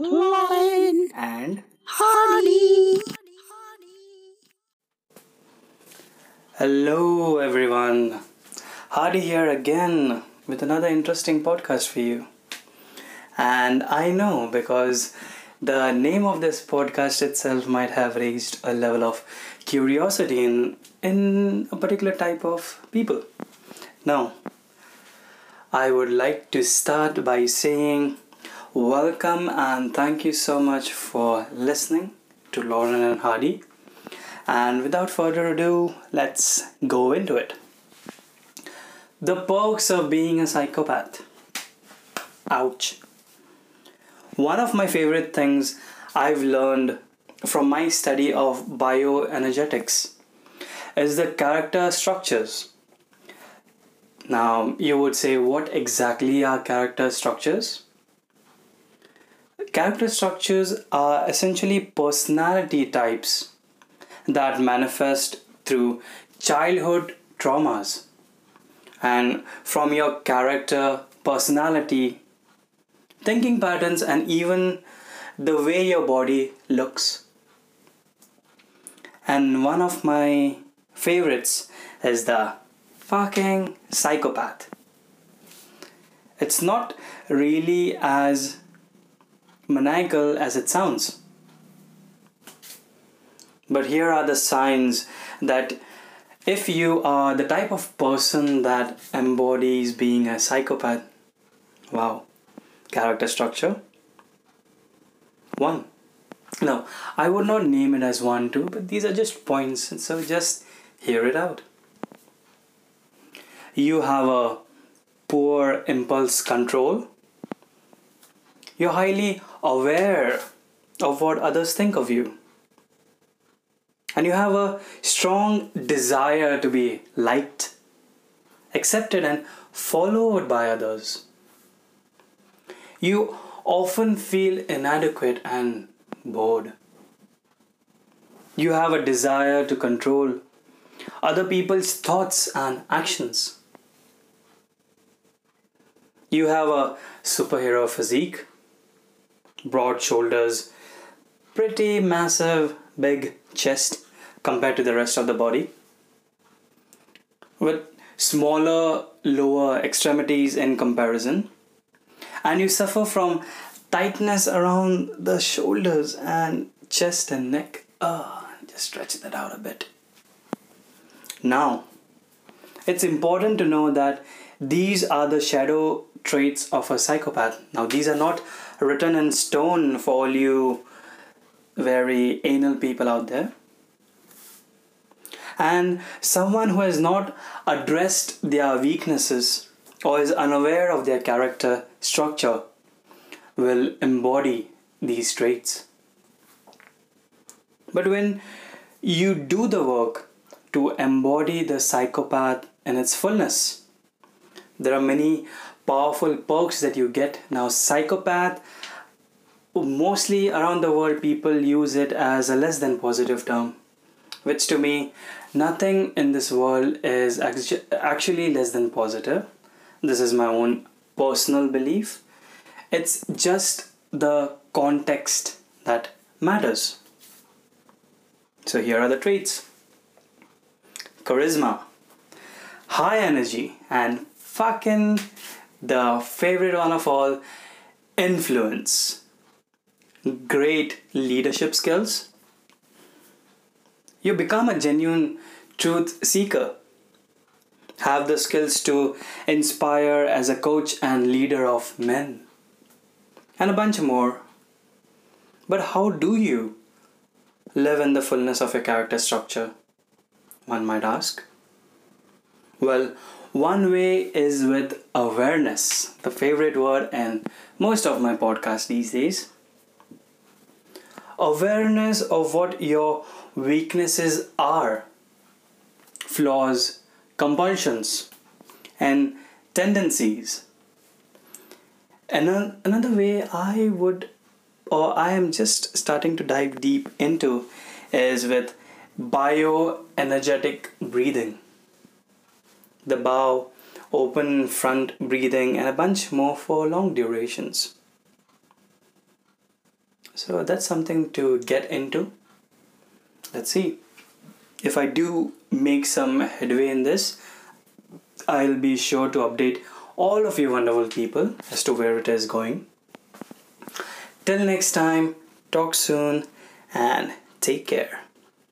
And Hardy. hello everyone. Hardy here again with another interesting podcast for you. And I know because the name of this podcast itself might have raised a level of curiosity in in a particular type of people. Now, I would like to start by saying welcome and thank you so much for listening to Lauren and Hardy. And without further ado, let's go into it. The perks of being a psychopath. Ouch. One of my favorite things I've learned from my study of bioenergetics is the character structures. Now, you would say, what exactly are character structures? Character structures are essentially personality types that manifest through childhood traumas and from your character, personality, thinking patterns, and even the way your body looks. And one of my favorites is the fucking psychopath. It's not really as maniacal as it sounds. But here are the signs that if you are the type of person that embodies being a psychopath, wow, character structure. One. No, I would not name it as one, two, but these are just points, so just hear it out. You have a poor impulse control. You're highly aware of what others think of you. And you have a strong desire to be liked, accepted, and followed by others. You often feel inadequate and bored. You have a desire to control other people's thoughts and actions. You have a superhero physique, broad shoulders, pretty massive big chest compared to the rest of the body, with smaller lower extremities in comparison, and you suffer from tightness around the shoulders and chest and neck. Ah, just stretch that out a bit. Now, it's important to know that these are the shadow traits of a psychopath. Now, these are not written in stone for all you very anal people out there. And someone who has not addressed their weaknesses or is unaware of their character structure will embody these traits. But when you do the work to embody the psychopath in its fullness, there are many powerful perks that you get. Now, psychopath, mostly around the world, people use it as a less than positive term, which to me, nothing in this world is actually less than positive. This is my own personal belief. It's just the context that matters. So, here are the traits charisma, high energy, and fucking the favorite one of all influence. Great leadership skills. You become a genuine truth seeker. Have the skills to inspire as a coach and leader of men. And a bunch more. But how do you live in the fullness of your character structure? One might ask. Well, one way is with awareness, the favorite word in most of my podcasts these days. Awareness of what your weaknesses are, flaws, compulsions, and tendencies. Another way I would, or I am just starting to dive deep into, is with bioenergetic breathing the bow, open front breathing, and a bunch more for long durations. So that's something to get into. Let's see. If I do make some headway in this, I'll be sure to update all of you wonderful people as to where it is going. Till next time, talk soon and take care.